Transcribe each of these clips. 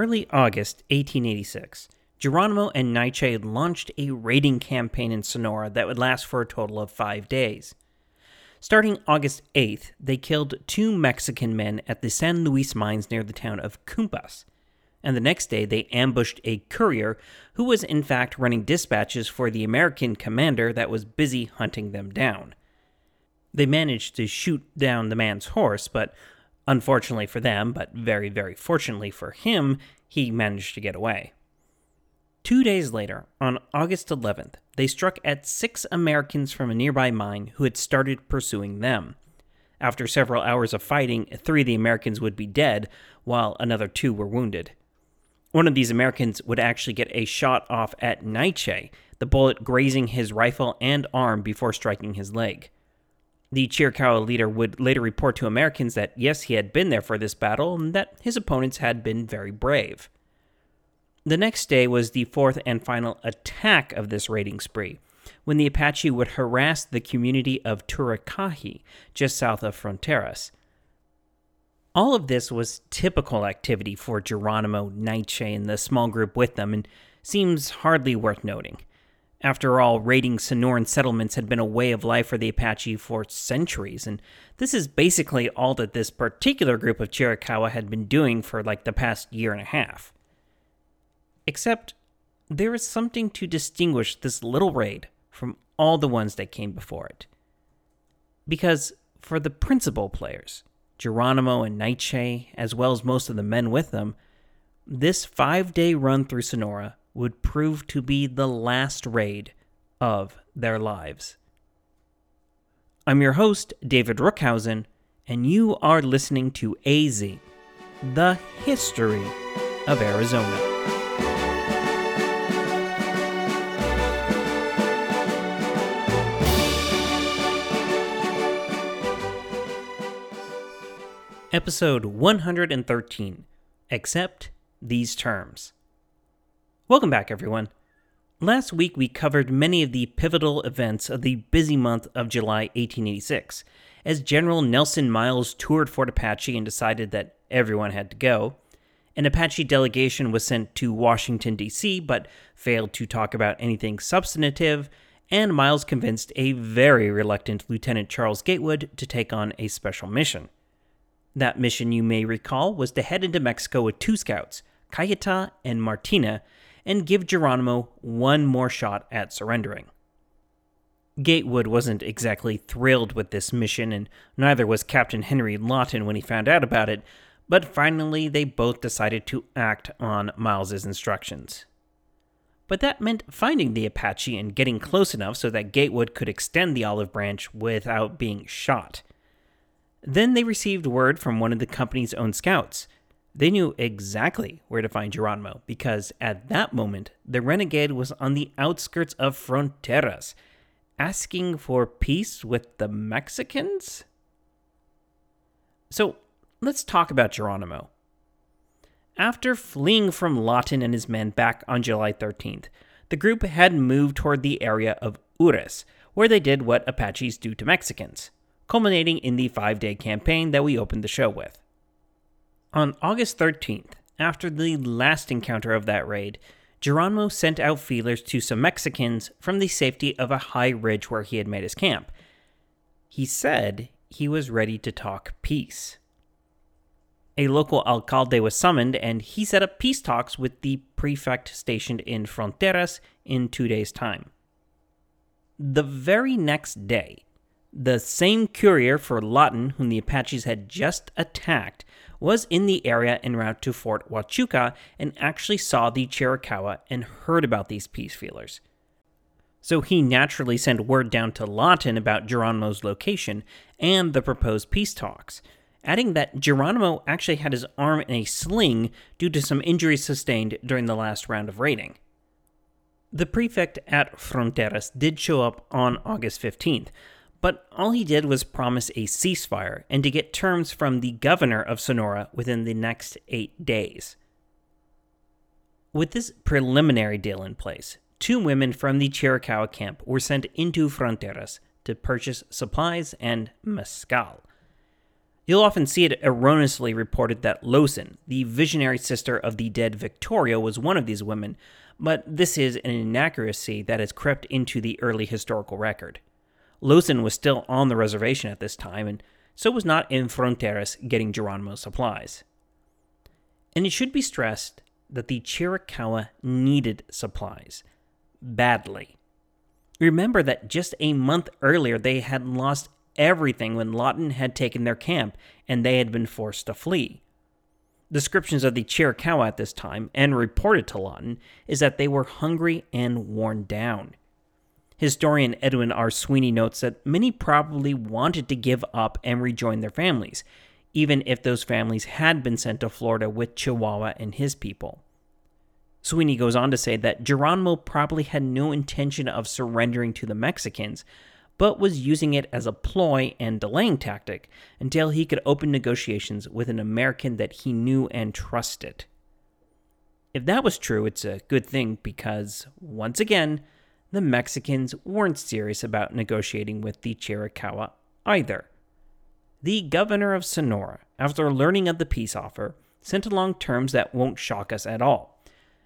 early August 1886, Geronimo and Naiche launched a raiding campaign in Sonora that would last for a total of five days. Starting August 8th, they killed two Mexican men at the San Luis mines near the town of Cumpas. And the next day, they ambushed a courier who was in fact running dispatches for the American commander that was busy hunting them down. They managed to shoot down the man's horse, but unfortunately for them, but very, very fortunately for him, he managed to get away. Two days later, on August 11th, they struck at six Americans from a nearby mine who had started pursuing them. After several hours of fighting, three of the Americans would be dead, while another two were wounded. One of these Americans would actually get a shot off at Naiche, the bullet grazing his rifle and arm before striking his leg. The Chiricahua leader would later report to Americans that yes, he had been there for this battle and that his opponents had been very brave. The next day was the fourth and final attack of this raiding spree, when the Apache would harass the community of Turacahi, just south of Fronteras. All of this was typical activity for Geronimo, Naiche, and the small group with them, and seems hardly worth noting. After all, raiding Sonoran settlements had been a way of life for the Apache for centuries, and this is basically all that this particular group of Chiricahua had been doing for like the past year and a half. Except, there is something to distinguish this little raid from all the ones that came before it. Because for the principal players, Geronimo and Naiche, as well as most of the men with them, this five day run through Sonora would prove to be the last raid of their lives. I'm your host, David Rookhausen, and you are listening to AZ, the history of Arizona. Episode 113 Accept These Terms. Welcome back, everyone. Last week we covered many of the pivotal events of the busy month of July 1886, as General Nelson Miles toured Fort Apache and decided that everyone had to go. An Apache delegation was sent to Washington, D.C., but failed to talk about anything substantive, and Miles convinced a very reluctant Lieutenant Charles Gatewood to take on a special mission. That mission, you may recall, was to head into Mexico with two scouts, Cayeta and Martina, and give Geronimo one more shot at surrendering. Gatewood wasn't exactly thrilled with this mission, and neither was Captain Henry Lawton when he found out about it, but finally they both decided to act on Miles's instructions. But that meant finding the Apache and getting close enough so that Gatewood could extend the olive branch without being shot. Then they received word from one of the company's own scouts. They knew exactly where to find Geronimo because at that moment the renegade was on the outskirts of Fronteras, asking for peace with the Mexicans? So let's talk about Geronimo. After fleeing from Lawton and his men back on July 13th, the group had moved toward the area of Ures, where they did what Apaches do to Mexicans culminating in the five day campaign that we opened the show with. On August 13th, after the last encounter of that raid, Geronimo sent out feelers to some Mexicans from the safety of a high ridge where he had made his camp. He said he was ready to talk peace. A local alcalde was summoned and he set up peace talks with the prefect stationed in Fronteras in two days' time. The very next day, the same courier for Lawton, whom the Apaches had just attacked, was in the area en route to Fort Huachuca and actually saw the Chiricahua and heard about these peace feelers. So he naturally sent word down to Lawton about Geronimo's location and the proposed peace talks, adding that Geronimo actually had his arm in a sling due to some injuries sustained during the last round of raiding. The prefect at Fronteras did show up on August 15th, but all he did was promise a ceasefire and to get terms from the governor of Sonora within the next eight days. With this preliminary deal in place, two women from the Chiricahua camp were sent into Fronteras to purchase supplies and mescal. You'll often see it erroneously reported that Lozen, the visionary sister of the dead Victorio, was one of these women, but this is an inaccuracy that has crept into the early historical record. Lozen was still on the reservation at this time, and so was not in Fronteras getting Geronimo supplies. And it should be stressed that the Chiricahua needed supplies badly. Remember that just a month earlier they had lost everything when Lawton had taken their camp and they had been forced to flee. Descriptions of the Chiricahua at this time, and reported to Lawton, is that they were hungry and worn down. Historian Edwin R. Sweeney notes that many probably wanted to give up and rejoin their families, even if those families had been sent to Florida with Chihuahua and his people. Sweeney goes on to say that Geronimo probably had no intention of surrendering to the Mexicans, but was using it as a ploy and delaying tactic until he could open negotiations with an American that he knew and trusted. If that was true, it's a good thing because, once again, the Mexicans weren't serious about negotiating with the Chiricahua either. The governor of Sonora, after learning of the peace offer, sent along terms that won't shock us at all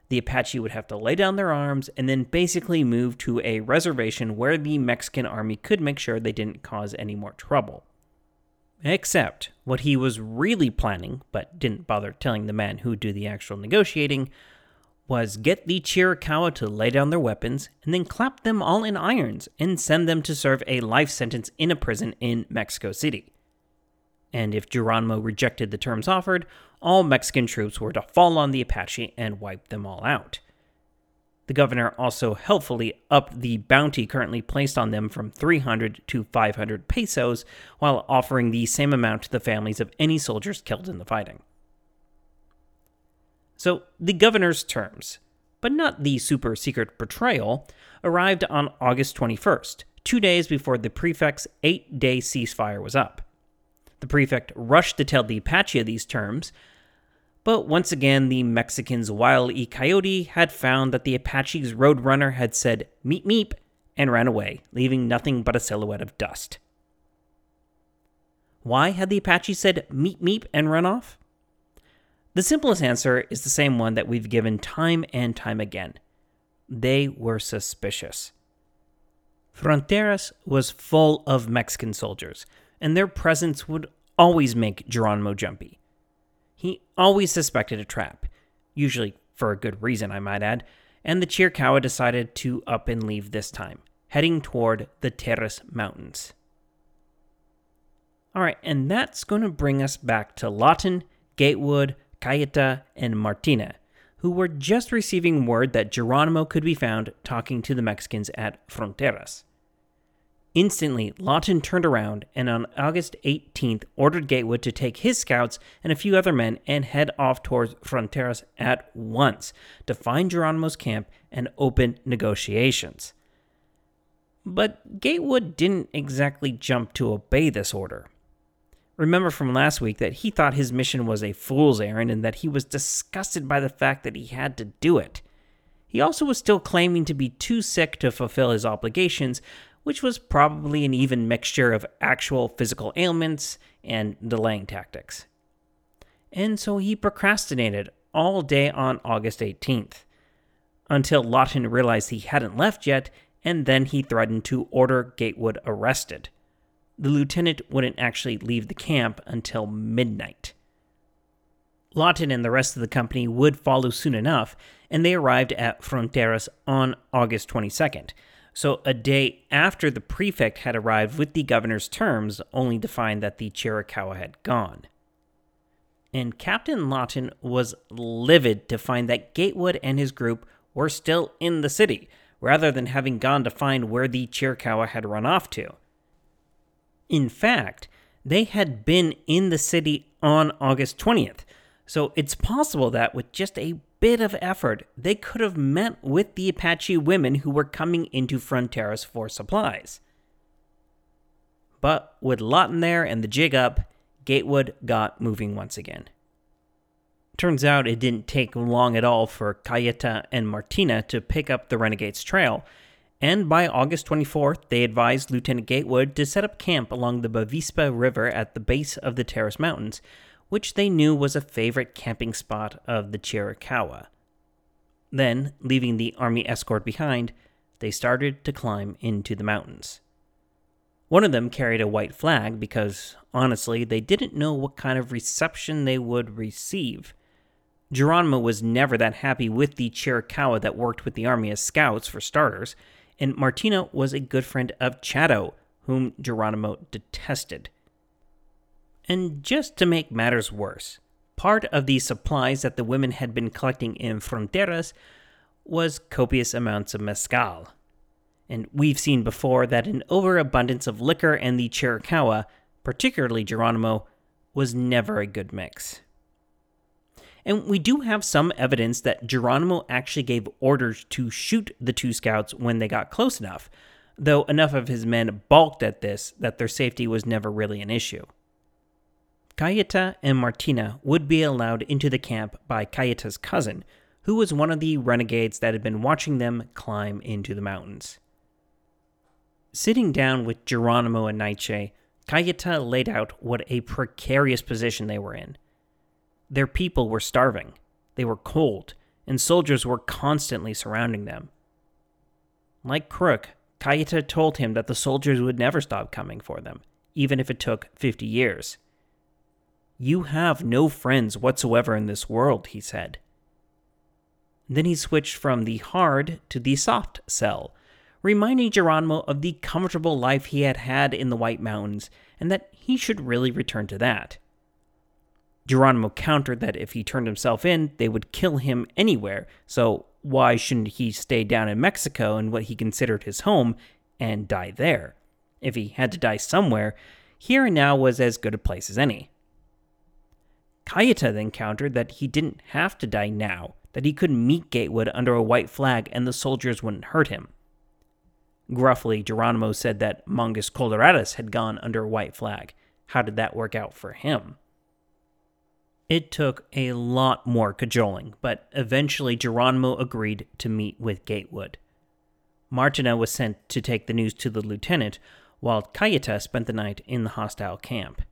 the Apache would have to lay down their arms and then basically move to a reservation where the Mexican army could make sure they didn't cause any more trouble. Except what he was really planning, but didn't bother telling the man who'd do the actual negotiating, was get the Chiricahua to lay down their weapons and then clap them all in irons and send them to serve a life sentence in a prison in Mexico City and if Geronimo rejected the terms offered, all Mexican troops were to fall on the Apache and wipe them all out. The governor also helpfully upped the bounty currently placed on them from 300 to 500 pesos, while offering the same amount to the families of any soldiers killed in the fighting. So, the governor's terms, but not the super secret betrayal, arrived on August 21st, two days before the prefect's eight day ceasefire was up. The prefect rushed to tell the Apache these terms, but once again, the Mexicans' Wile E. Coyote had found that the Apache's roadrunner had said meep meep and ran away, leaving nothing but a silhouette of dust. Why had the Apache said meep meep and run off? The simplest answer is the same one that we've given time and time again. They were suspicious. Fronteras was full of Mexican soldiers, and their presence would always make Geronimo jumpy. He always suspected a trap, usually for a good reason, I might add, and the Chiricahua decided to up and leave this time, heading toward the Teras Mountains. Alright, and that's going to bring us back to Lawton, Gatewood, Cayeta, and Martina, who were just receiving word that Geronimo could be found talking to the Mexicans at Fronteras. Instantly, Lawton turned around and on August 18th ordered Gatewood to take his scouts and a few other men and head off towards Fronteras at once to find Geronimo's camp and open negotiations. But Gatewood didn't exactly jump to obey this order. Remember from last week that he thought his mission was a fool's errand and that he was disgusted by the fact that he had to do it. He also was still claiming to be too sick to fulfill his obligations, which was probably an even mixture of actual physical ailments and delaying tactics. And so he procrastinated all day on August 18th, until Lawton realized he hadn't left yet, and then he threatened to order Gatewood arrested. The lieutenant wouldn't actually leave the camp until midnight. Lawton and the rest of the company would follow soon enough, and they arrived at Fronteras on August 22nd, so a day after the prefect had arrived with the governor's terms, only to find that the Chiricahua had gone. And Captain Lawton was livid to find that Gatewood and his group were still in the city, rather than having gone to find where the Chiricahua had run off to. In fact, they had been in the city on August 20th, so it's possible that with just a bit of effort, they could have met with the Apache women who were coming into Fronteras for supplies. But with Lawton there and the jig up, Gatewood got moving once again. Turns out it didn't take long at all for Cayeta and Martina to pick up the Renegade's trail, and by August 24th, they advised Lieutenant Gatewood to set up camp along the Bavispe River at the base of the Teras Mountains, which they knew was a favorite camping spot of the Chiricahua. Then, leaving the army escort behind, they started to climb into the mountains. One of them carried a white flag because, honestly, they didn't know what kind of reception they would receive. Geronimo was never that happy with the Chiricahua that worked with the army as scouts, for starters, and Martina was a good friend of Chato, whom Geronimo detested. And just to make matters worse, part of the supplies that the women had been collecting in Fronteras was copious amounts of mezcal. And we've seen before that an overabundance of liquor and the Chiricahua, particularly Geronimo, was never a good mix. And we do have some evidence that Geronimo actually gave orders to shoot the two scouts when they got close enough, though enough of his men balked at this that their safety was never really an issue. Cayeta and Martina would be allowed into the camp by Cayeta's cousin, who was one of the renegades that had been watching them climb into the mountains. Sitting down with Geronimo and Naiche, Cayeta laid out what a precarious position they were in. Their people were starving, they were cold, and soldiers were constantly surrounding them. Like Crook, Cayeta told him that the soldiers would never stop coming for them, even if it took 50 years. You have no friends whatsoever in this world, he said. Then he switched from the hard to the soft sell, reminding Geronimo of the comfortable life he had had in the White Mountains and that he should really return to that. Geronimo countered that if he turned himself in, they would kill him anywhere, so why shouldn't he stay down in Mexico in what he considered his home and die there? If he had to die somewhere, here and now was as good a place as any. Cayeta then countered that he didn't have to die now, that he could meet Gatewood under a white flag and the soldiers wouldn't hurt him. Gruffly, Geronimo said that Mangas Coloradas had gone under a white flag. How did that work out for him? It took a lot more cajoling, but eventually Geronimo agreed to meet with Gatewood. Martina was sent to take the news to the lieutenant, while Cayeta spent the night in the hostile camp.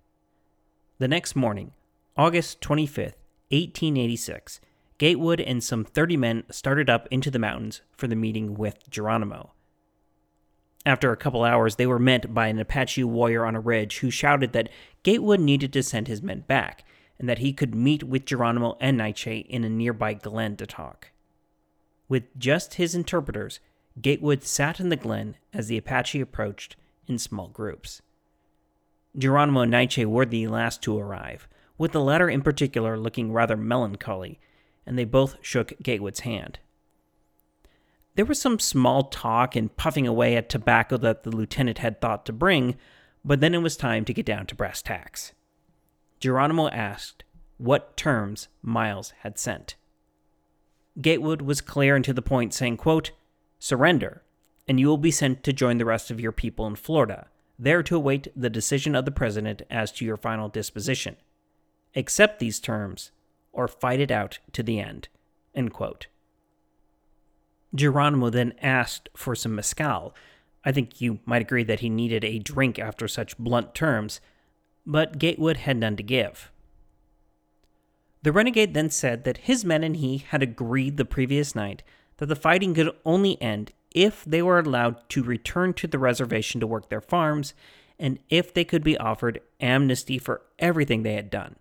The next morning, August 25th, 1886, Gatewood and some 30 men started up into the mountains for the meeting with Geronimo. After a couple hours, they were met by an Apache warrior on a ridge who shouted that Gatewood needed to send his men back, and that he could meet with Geronimo and Naiche in a nearby glen to talk. With just his interpreters, Gatewood sat in the glen as the Apache approached in small groups. Geronimo and Naiche were the last to arrive, with the latter in particular looking rather melancholy, and they both shook Gatewood's hand. There was some small talk and puffing away at tobacco that the lieutenant had thought to bring, but then it was time to get down to brass tacks. Geronimo asked what terms Miles had sent. Gatewood was clear and to the point, saying, quote, Surrender, and you will be sent to join the rest of your people in Florida, there to await the decision of the President as to your final disposition. Accept these terms, or fight it out to the end. End quote. Geronimo then asked for some mezcal. I think you might agree that he needed a drink after such blunt terms, but Gatewood had none to give. The renegade then said that his men and he had agreed the previous night that the fighting could only end if they were allowed to return to the reservation to work their farms and if they could be offered amnesty for everything they had done.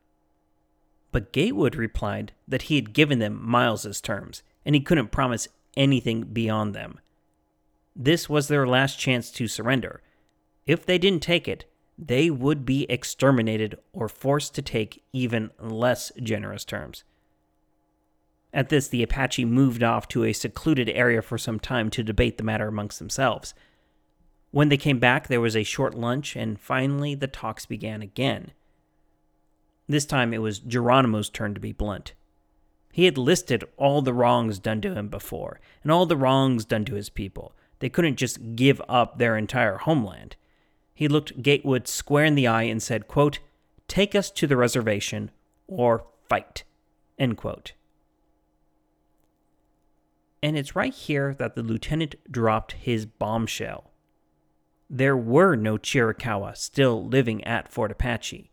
But Gatewood replied that he had given them Miles's terms and he couldn't promise anything beyond them. This was their last chance to surrender. If they didn't take it, they would be exterminated or forced to take even less generous terms. At this, the Apache moved off to a secluded area for some time to debate the matter amongst themselves. When they came back, there was a short lunch, and finally the talks began again. This time it was Geronimo's turn to be blunt. He had listed all the wrongs done to him before, and all the wrongs done to his people. They couldn't just give up their entire homeland. He looked Gatewood square in the eye and said, quote, Take us to the reservation or fight. End quote. And it's right here that the lieutenant dropped his bombshell. There were no Chiricahua still living at Fort Apache.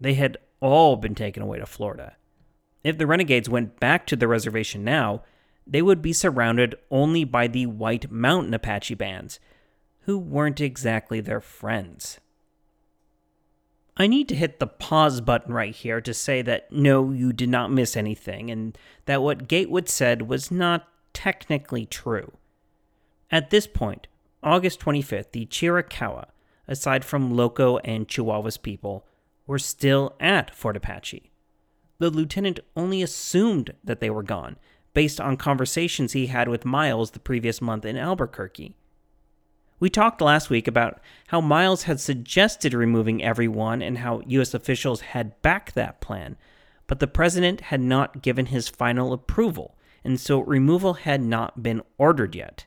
They had all been taken away to Florida. If the renegades went back to the reservation now, they would be surrounded only by the White Mountain Apache bands, who weren't exactly their friends. I need to hit the pause button right here to say that no, you did not miss anything, and that what Gatewood said was not technically true. At this point, August 25th, the Chiricahua, aside from Loco and Chihuahuas people, were still at Fort Apache. The lieutenant only assumed that they were gone based on conversations he had with Miles the previous month in Albuquerque. We talked last week about how Miles had suggested removing everyone and how U.S. officials had backed that plan, but the president had not given his final approval, and so removal had not been ordered yet.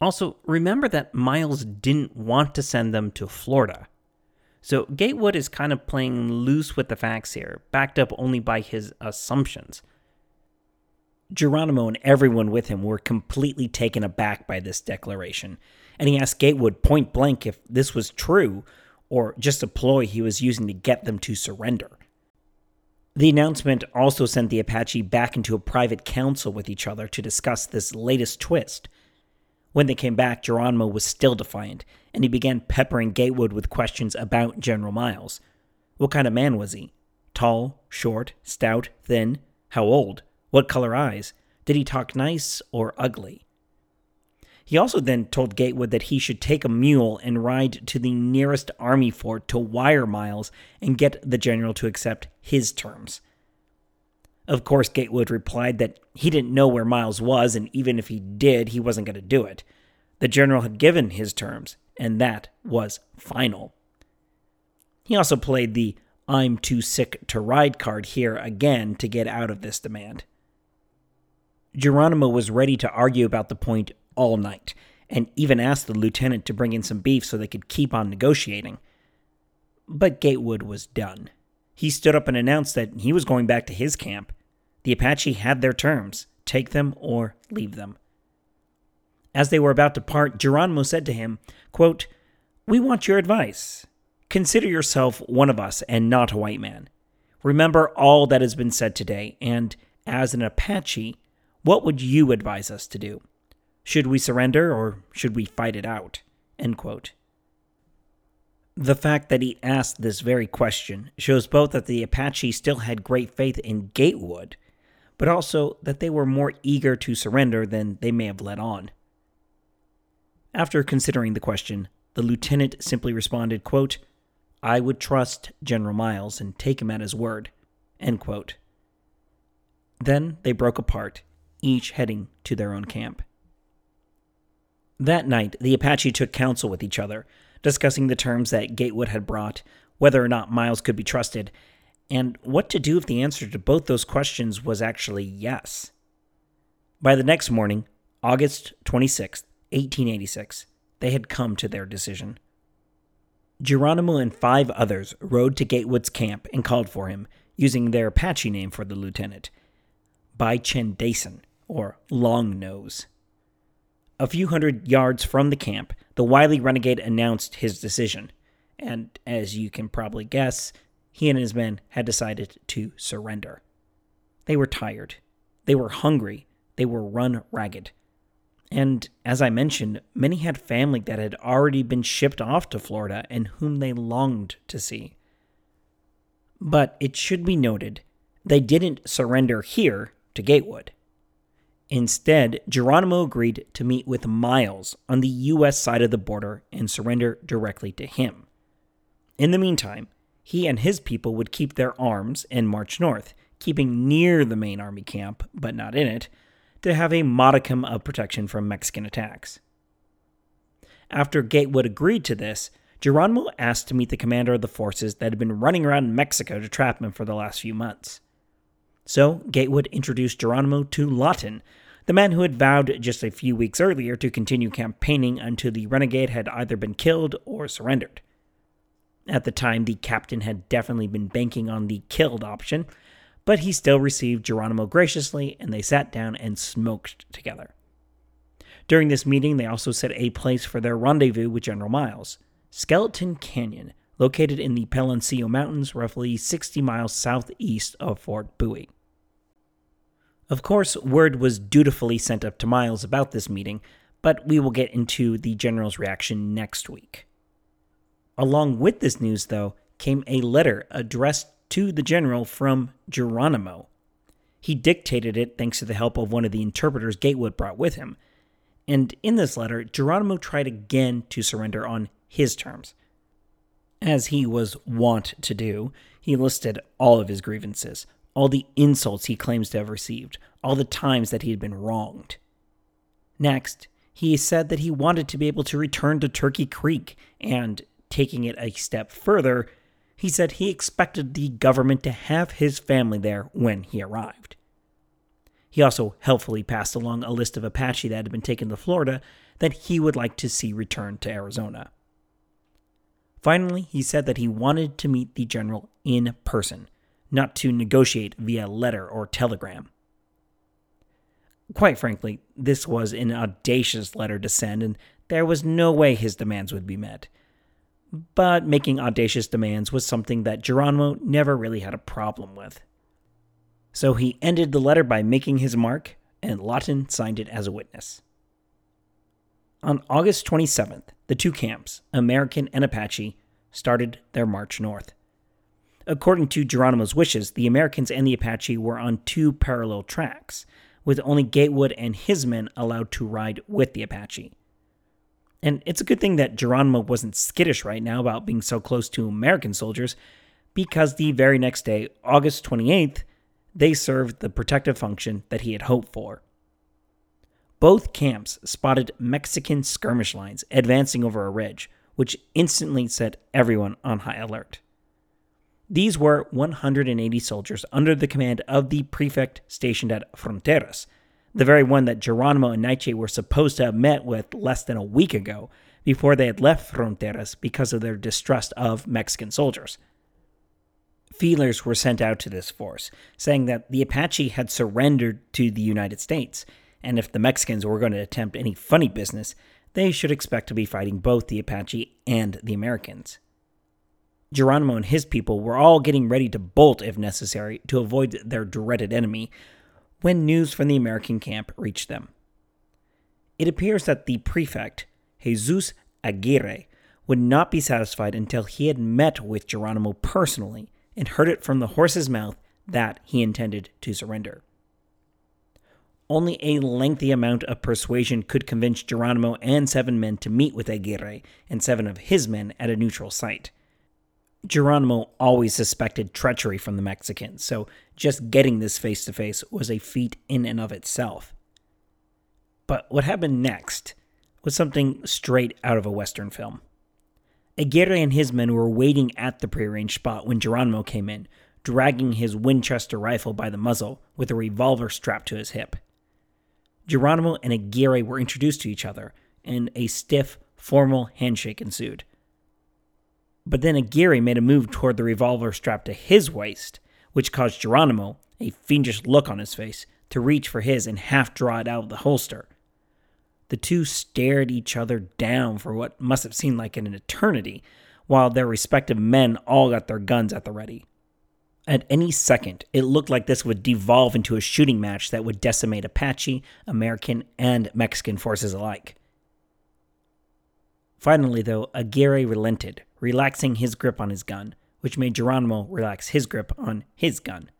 Also, remember that Miles didn't want to send them to Florida. So Gatewood is kind of playing loose with the facts here, backed up only by his assumptions. Geronimo and everyone with him were completely taken aback by this declaration, and he asked Gatewood point blank if this was true or just a ploy he was using to get them to surrender. The announcement also sent the Apache back into a private council with each other to discuss this latest twist. When they came back, Geronimo was still defiant, and he began peppering Gatewood with questions about General Miles. What kind of man was he? Tall, short, stout, thin? How old? What color eyes? Did he talk nice or ugly? He also then told Gatewood that he should take a mule and ride to the nearest army fort to wire Miles and get the general to accept his terms. Of course, Gatewood replied that he didn't know where Miles was, and even if he did, he wasn't going to do it. The general had given his terms, and that was final. He also played the I'm too sick to ride card here again to get out of this demand. Geronimo was ready to argue about the point all night, and even asked the lieutenant to bring in some beef so they could keep on negotiating. But Gatewood was done. He stood up and announced that he was going back to his camp. The Apache had their terms take them or leave them. As they were about to part, Geronimo said to him, quote, We want your advice. Consider yourself one of us and not a white man. Remember all that has been said today, and as an Apache, what would you advise us to do? Should we surrender or should we fight it out? End quote. The fact that he asked this very question shows both that the Apache still had great faith in Gatewood, but also that they were more eager to surrender than they may have let on. After considering the question, the lieutenant simply responded, quote, I would trust General Miles and take him at his word. End quote. Then they broke apart each heading to their own camp. That night, the Apache took counsel with each other, discussing the terms that Gatewood had brought, whether or not Miles could be trusted, and what to do if the answer to both those questions was actually yes. By the next morning, August 26, 1886, they had come to their decision. Geronimo and five others rode to Gatewood's camp and called for him, using their Apache name for the lieutenant, By Chendason, or Long Nose. A few hundred yards from the camp, the wily renegade announced his decision, and as you can probably guess, he and his men had decided to surrender. They were tired, they were hungry, they were run ragged. And as I mentioned, many had family that had already been shipped off to Florida and whom they longed to see. But it should be noted, they didn't surrender here to Gatewood. Instead, Geronimo agreed to meet with Miles on the U.S. side of the border and surrender directly to him. In the meantime, he and his people would keep their arms and march north, keeping near the main army camp, but not in it, to have a modicum of protection from Mexican attacks. After Gatewood agreed to this, Geronimo asked to meet the commander of the forces that had been running around Mexico to trap him for the last few months. So Gatewood introduced Geronimo to Lawton, the man who had vowed just a few weeks earlier to continue campaigning until the renegade had either been killed or surrendered. At the time, the captain had definitely been banking on the killed option, but he still received Geronimo graciously, and they sat down and smoked together. During this meeting, they also set a place for their rendezvous with General Miles Skeleton Canyon, located in the Peloncillo Mountains, roughly 60 miles southeast of Fort Bowie. Of course, word was dutifully sent up to Miles about this meeting, but we will get into the general's reaction next week. Along with this news, though, came a letter addressed to the general from Geronimo. He dictated it thanks to the help of one of the interpreters Gatewood brought with him. And in this letter, Geronimo tried again to surrender on his terms. As he was wont to do, he listed all of his grievances, all the insults he claims to have received, all the times that he had been wronged. Next, he said that he wanted to be able to return to Turkey Creek, and taking it a step further, he said he expected the government to have his family there when he arrived. He also helpfully passed along a list of Apache that had been taken to Florida that he would like to see returned to Arizona. Finally, he said that he wanted to meet the general in person, not to negotiate via letter or telegram. Quite frankly, this was an audacious letter to send, and there was no way his demands would be met. But making audacious demands was something that Geronimo never really had a problem with. So he ended the letter by making his mark, and Lawton signed it as a witness. On August 27th, the two camps, American and Apache, started their march north. According to Geronimo's wishes, the Americans and the Apache were on two parallel tracks, with only Gatewood and his men allowed to ride with the Apache. And it's a good thing that Geronimo wasn't skittish right now about being so close to American soldiers, because the very next day, August 28th, they served the protective function that he had hoped for. Both camps spotted Mexican skirmish lines advancing over a ridge, which instantly set everyone on high alert. These were 180 soldiers under the command of the prefect stationed at Fronteras, the very one that Geronimo and Naiche were supposed to have met with less than a week ago before they had left Fronteras because of their distrust of Mexican soldiers. Feelers were sent out to this force, saying that the Apache had surrendered to the United States, and if the Mexicans were going to attempt any funny business, they should expect to be fighting both the Apache and the Americans. Geronimo and his people were all getting ready to bolt if necessary to avoid their dreaded enemy when news from the American camp reached them. It appears that the prefect, Jesus Aguirre, would not be satisfied until he had met with Geronimo personally and heard it from the horse's mouth that he intended to surrender. Only a lengthy amount of persuasion could convince Geronimo and seven men to meet with Aguirre and seven of his men at a neutral site. Geronimo always suspected treachery from the Mexicans, so just getting this face to face was a feat in and of itself. But what happened next was something straight out of a Western film. Aguirre and his men were waiting at the prearranged spot when Geronimo came in, dragging his Winchester rifle by the muzzle with a revolver strapped to his hip. Geronimo and Aguirre were introduced to each other, and a stiff, formal handshake ensued. But then Aguirre made a move toward the revolver strapped to his waist, which caused Geronimo, a fiendish look on his face, to reach for his and half draw it out of the holster. The two stared each other down for what must have seemed like an eternity, while their respective men all got their guns at the ready. At any second, it looked like this would devolve into a shooting match that would decimate Apache, American, and Mexican forces alike. Finally, though, Aguirre relented, relaxing his grip on his gun, which made Geronimo relax his grip on his gun.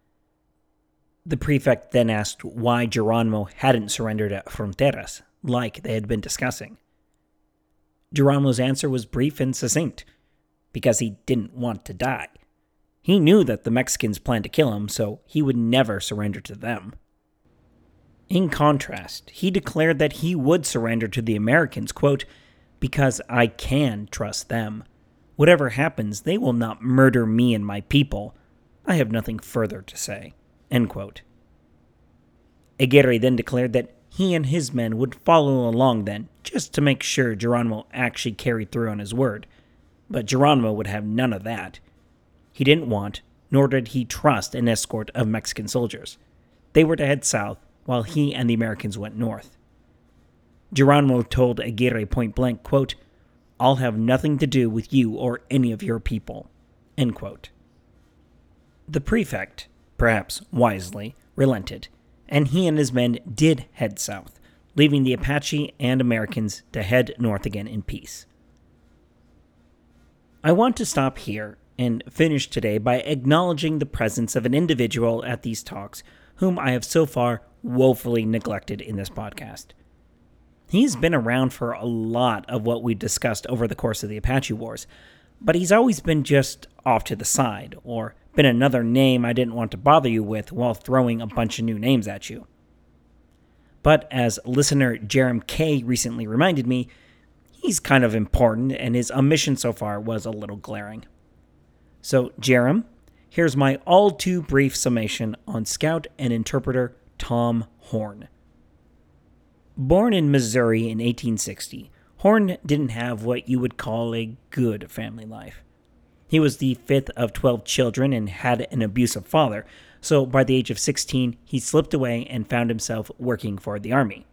The prefect then asked why Geronimo hadn't surrendered at Fronteras, like they had been discussing. Geronimo's answer was brief and succinct because he didn't want to die. He knew that the Mexicans planned to kill him, so he would never surrender to them. In contrast, he declared that he would surrender to the Americans, quote, because I can trust them. Whatever happens, they will not murder me and my people. I have nothing further to say. End quote. Aguirre then declared that he and his men would follow along then, just to make sure Geronimo actually carried through on his word. But Geronimo would have none of that. He didn't want, nor did he trust an escort of Mexican soldiers. They were to head south, while he and the Americans went north. Geronimo told Aguirre point blank, quote, I'll have nothing to do with you or any of your people. The prefect, perhaps wisely, relented, and he and his men did head south, leaving the Apache and Americans to head north again in peace. I want to stop here and finish today by acknowledging the presence of an individual at these talks whom I have so far woefully neglected in this podcast. He's been around for a lot of what we discussed over the course of the Apache Wars, but he's always been just off to the side, or been another name I didn't want to bother you with while throwing a bunch of new names at you. But as listener Jerem K recently reminded me, he's kind of important and his omission so far was a little glaring. So, Jerem, here's my all too brief summation on scout and interpreter Tom Horn. Born in Missouri in 1860, Horn didn't have what you would call a good family life. He was the fifth of 12 children and had an abusive father, so by the age of 16, he slipped away and found himself working for the Army.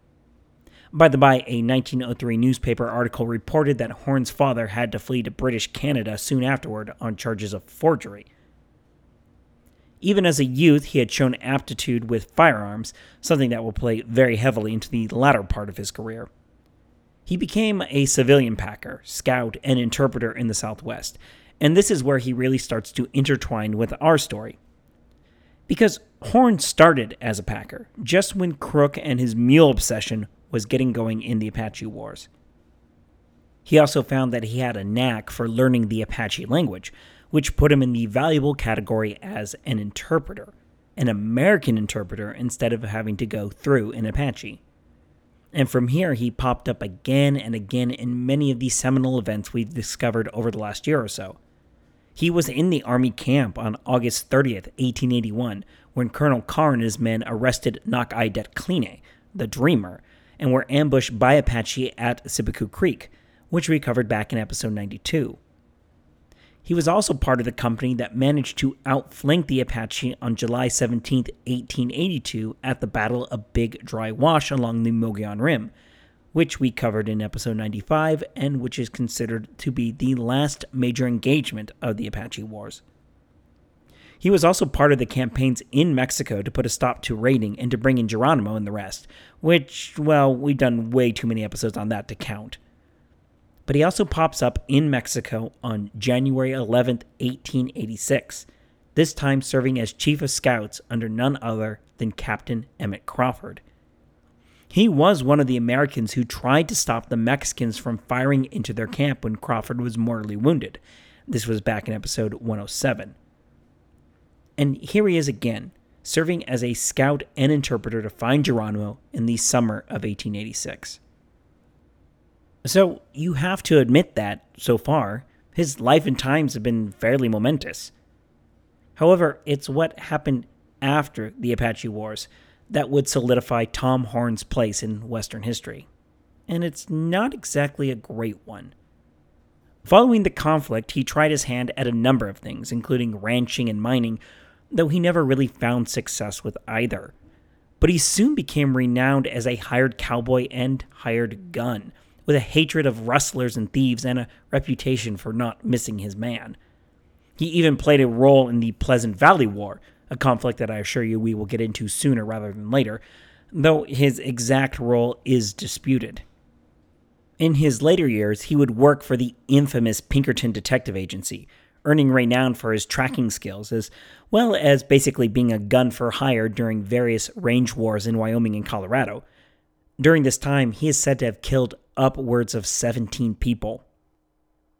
By the by, a 1903 newspaper article reported that Horn's father had to flee to British Canada soon afterward on charges of forgery. Even as a youth, he had shown aptitude with firearms, something that will play very heavily into the latter part of his career. He became a civilian packer, scout, and interpreter in the Southwest, and this is where he really starts to intertwine with our story. Because Horn started as a packer, just when Crook and his mule obsession was getting going in the Apache Wars. He also found that he had a knack for learning the Apache language, which put him in the valuable category as an interpreter, an American interpreter instead of having to go through an Apache. And from here, he popped up again and again in many of the seminal events we've discovered over the last year or so. He was in the Army camp on August 30th, 1881, when Colonel Carr and his men arrested Nak I Det Kline, the Dreamer, and were ambushed by Apache at Cibecue Creek, which we covered back in episode 92. He was also part of the company that managed to outflank the Apache on July 17, 1882, at the Battle of Big Dry Wash along the Mogollon Rim, which we covered in episode 95 and which is considered to be the last major engagement of the Apache Wars. He was also part of the campaigns in Mexico to put a stop to raiding and to bring in Geronimo and the rest, which, well, we've done way too many episodes on that to count but he also pops up in Mexico on January 11, 1886, this time serving as chief of scouts under none other than Captain Emmett Crawford. He was one of the Americans who tried to stop the Mexicans from firing into their camp when Crawford was mortally wounded. This was back in episode 107. And here he is again, serving as a scout and interpreter to find Geronimo in the summer of 1886. So you have to admit that, so far, his life and times have been fairly momentous. However, it's what happened after the Apache Wars that would solidify Tom Horn's place in Western history. And it's not exactly a great one. Following the conflict, he tried his hand at a number of things, including ranching and mining, though he never really found success with either. But he soon became renowned as a hired cowboy and hired gun with a hatred of rustlers and thieves and a reputation for not missing his man. He even played a role in the Pleasant Valley War, a conflict that I assure you we will get into sooner rather than later, though his exact role is disputed. In his later years, he would work for the infamous Pinkerton Detective Agency, earning renown for his tracking skills, as well as basically being a gun for hire during various range wars in Wyoming and Colorado. During this time, he is said to have killed upwards of 17 people.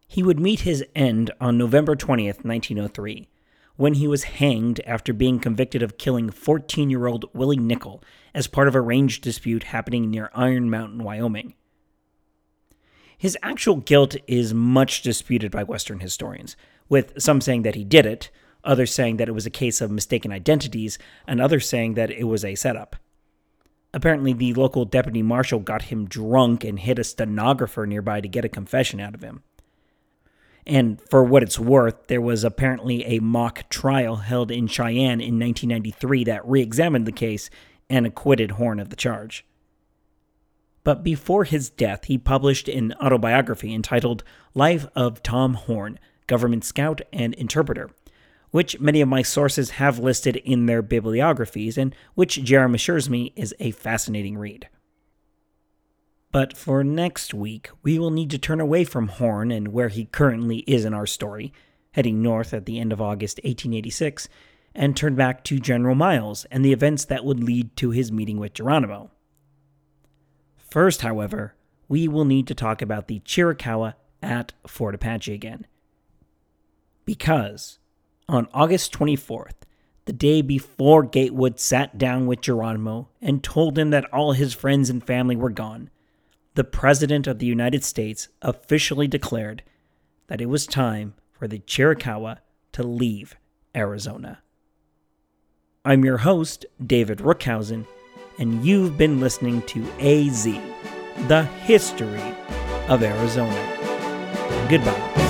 He would meet his end on November 20th, 1903, when he was hanged after being convicted of killing 14 year old Willie Nickell as part of a range dispute happening near Iron Mountain, Wyoming. His actual guilt is much disputed by Western historians, with some saying that he did it, others saying that it was a case of mistaken identities, and others saying that it was a setup. Apparently, the local deputy marshal got him drunk and hit a stenographer nearby to get a confession out of him. And for what it's worth, there was apparently a mock trial held in Cheyenne in 1993 that re examined the case and acquitted Horn of the charge. But before his death, he published an autobiography entitled Life of Tom Horn, Government Scout and Interpreter, which many of my sources have listed in their bibliographies and which Jerem assures me is a fascinating read. But for next week, we will need to turn away from Horn and where he currently is in our story, heading north at the end of August 1886, and turn back to General Miles and the events that would lead to his meeting with Geronimo. First, however, we will need to talk about the Chiricahua at Fort Apache again. Because on August 24th, the day before Gatewood sat down with Geronimo and told him that all his friends and family were gone, the President of the United States officially declared that it was time for the Chiricahua to leave Arizona. I'm your host, David Rookhuyzen, and you've been listening to AZ, the history of Arizona. Goodbye.